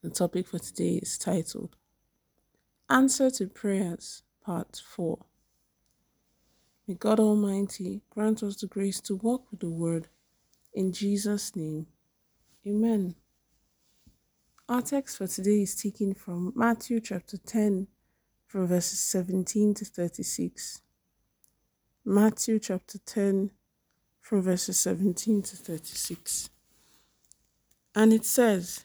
The topic for today is titled Answer to Prayers, Part 4. May God Almighty grant us the grace to walk with the Word. In Jesus' name, Amen. Our text for today is taken from Matthew chapter 10, from verses 17 to 36. Matthew chapter 10, from verses 17 to 36. And it says,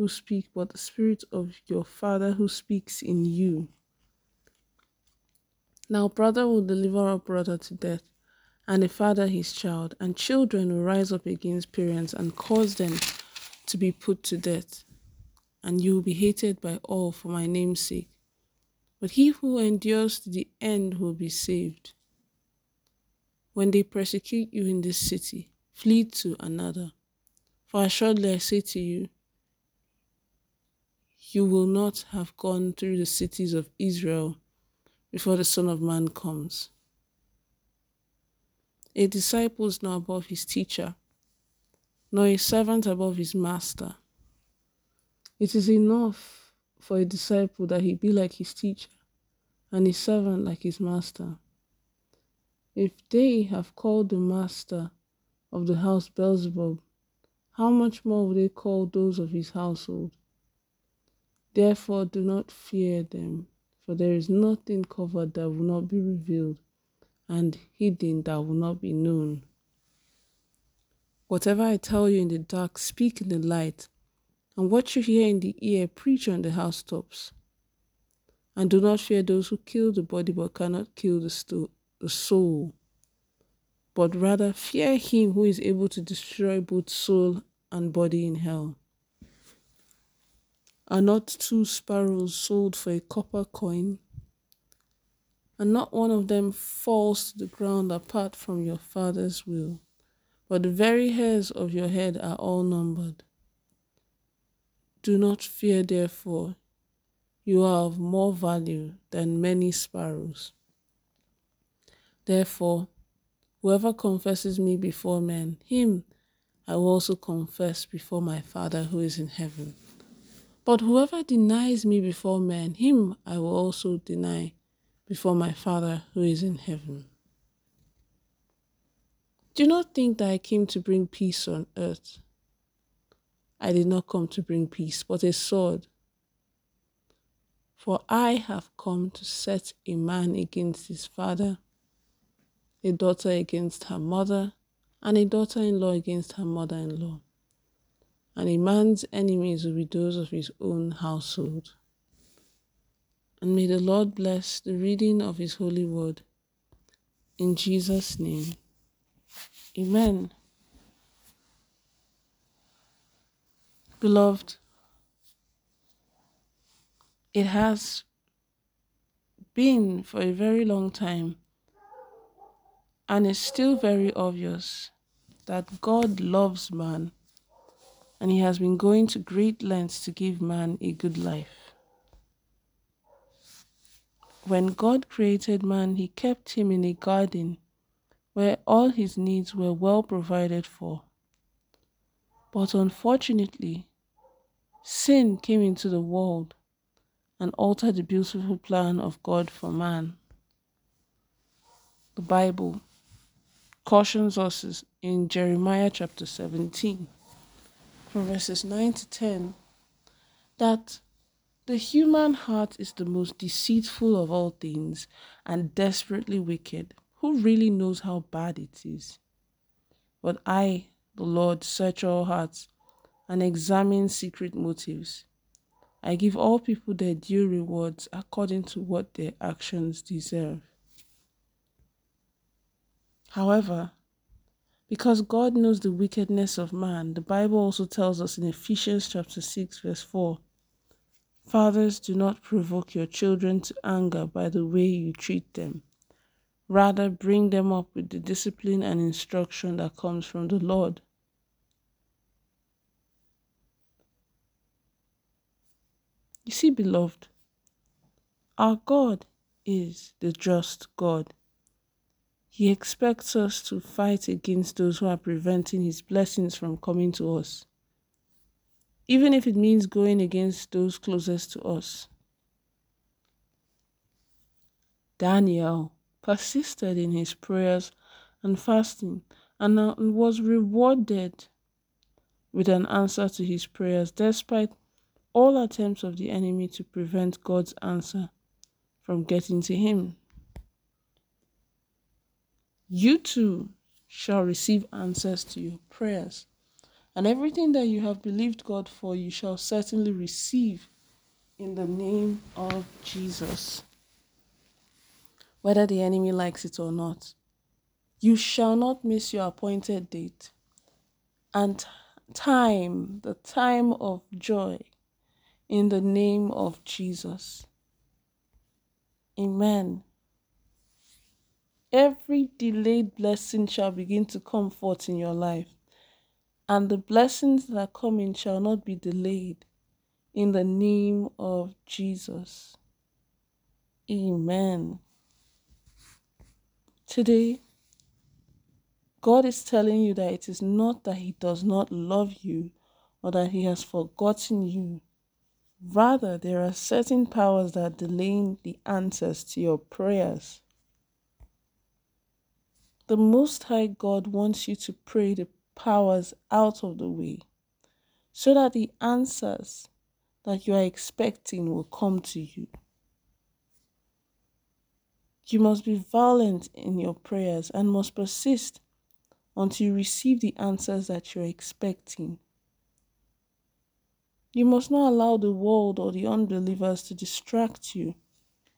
who speak, but the Spirit of your Father who speaks in you. Now, brother will deliver a brother to death, and a father his child, and children will rise up against parents and cause them to be put to death. And you will be hated by all for my name's sake. But he who endures to the end will be saved. When they persecute you in this city, flee to another. For assuredly I say to you, you will not have gone through the cities of Israel before the Son of Man comes. A disciple is not above his teacher, nor a servant above his master. It is enough for a disciple that he be like his teacher, and a servant like his master. If they have called the master of the house Beelzebub, how much more will they call those of his household? Therefore, do not fear them, for there is nothing covered that will not be revealed, and hidden that will not be known. Whatever I tell you in the dark, speak in the light, and what you hear in the ear, preach on the housetops. And do not fear those who kill the body but cannot kill the, sto- the soul, but rather fear him who is able to destroy both soul and body in hell. Are not two sparrows sold for a copper coin? And not one of them falls to the ground apart from your Father's will. But the very hairs of your head are all numbered. Do not fear, therefore, you are of more value than many sparrows. Therefore, whoever confesses me before men, him I will also confess before my Father who is in heaven. But whoever denies me before men, him I will also deny before my Father who is in heaven. Do not think that I came to bring peace on earth. I did not come to bring peace, but a sword. For I have come to set a man against his father, a daughter against her mother, and a daughter in law against her mother in law and a man's enemies will be those of his own household. And may the Lord bless the reading of his holy word. In Jesus' name, amen. Beloved, it has been for a very long time and it's still very obvious that God loves man and he has been going to great lengths to give man a good life. When God created man, he kept him in a garden where all his needs were well provided for. But unfortunately, sin came into the world and altered the beautiful plan of God for man. The Bible cautions us in Jeremiah chapter 17 from verses 9 to 10 that the human heart is the most deceitful of all things and desperately wicked. Who really knows how bad it is? But I, the Lord, search all hearts and examine secret motives. I give all people their due rewards according to what their actions deserve. However, because God knows the wickedness of man, the Bible also tells us in Ephesians chapter 6 verse 4, Fathers, do not provoke your children to anger by the way you treat them. Rather, bring them up with the discipline and instruction that comes from the Lord. You see, beloved, our God is the just God. He expects us to fight against those who are preventing His blessings from coming to us, even if it means going against those closest to us. Daniel persisted in his prayers and fasting and uh, was rewarded with an answer to his prayers despite all attempts of the enemy to prevent God's answer from getting to him. You too shall receive answers to your prayers, and everything that you have believed God for, you shall certainly receive in the name of Jesus. Whether the enemy likes it or not, you shall not miss your appointed date and time, the time of joy in the name of Jesus. Amen. Every delayed blessing shall begin to come forth in your life, and the blessings that are coming shall not be delayed in the name of Jesus. Amen. Today, God is telling you that it is not that He does not love you or that He has forgotten you Rather, there are certain powers that are delaying the answers to your prayers. The Most High God wants you to pray the powers out of the way so that the answers that you are expecting will come to you. You must be violent in your prayers and must persist until you receive the answers that you're expecting. You must not allow the world or the unbelievers to distract you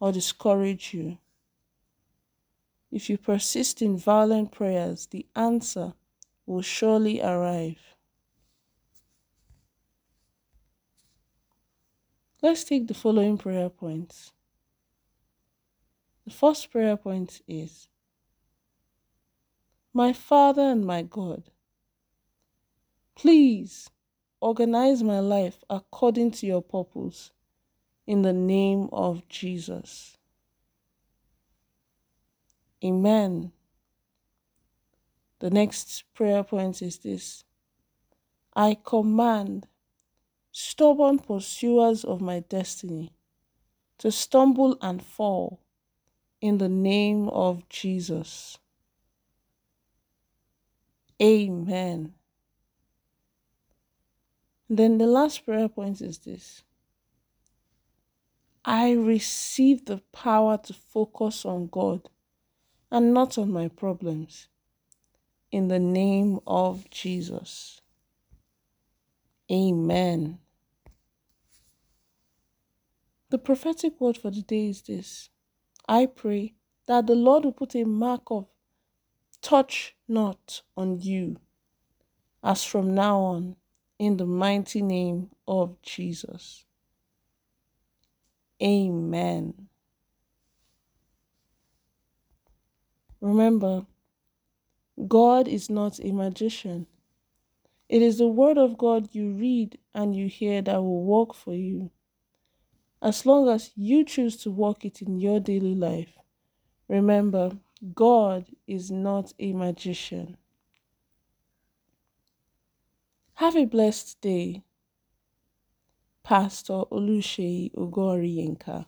or discourage you. If you persist in violent prayers, the answer will surely arrive. Let's take the following prayer points. The first prayer point is My Father and my God, please organize my life according to your purpose in the name of Jesus. Amen. The next prayer point is this I command stubborn pursuers of my destiny to stumble and fall in the name of Jesus. Amen. Then the last prayer point is this I receive the power to focus on God and not on my problems. In the name of Jesus. Amen. The prophetic word for the day is this I pray that the Lord will put a mark of touch not on you as from now on in the mighty name of Jesus. Amen. Remember, God is not a magician. It is the word of God you read and you hear that will work for you. As long as you choose to walk it in your daily life, remember, God is not a magician. Have a blessed day. Pastor Oluseyi Ogoriyenka.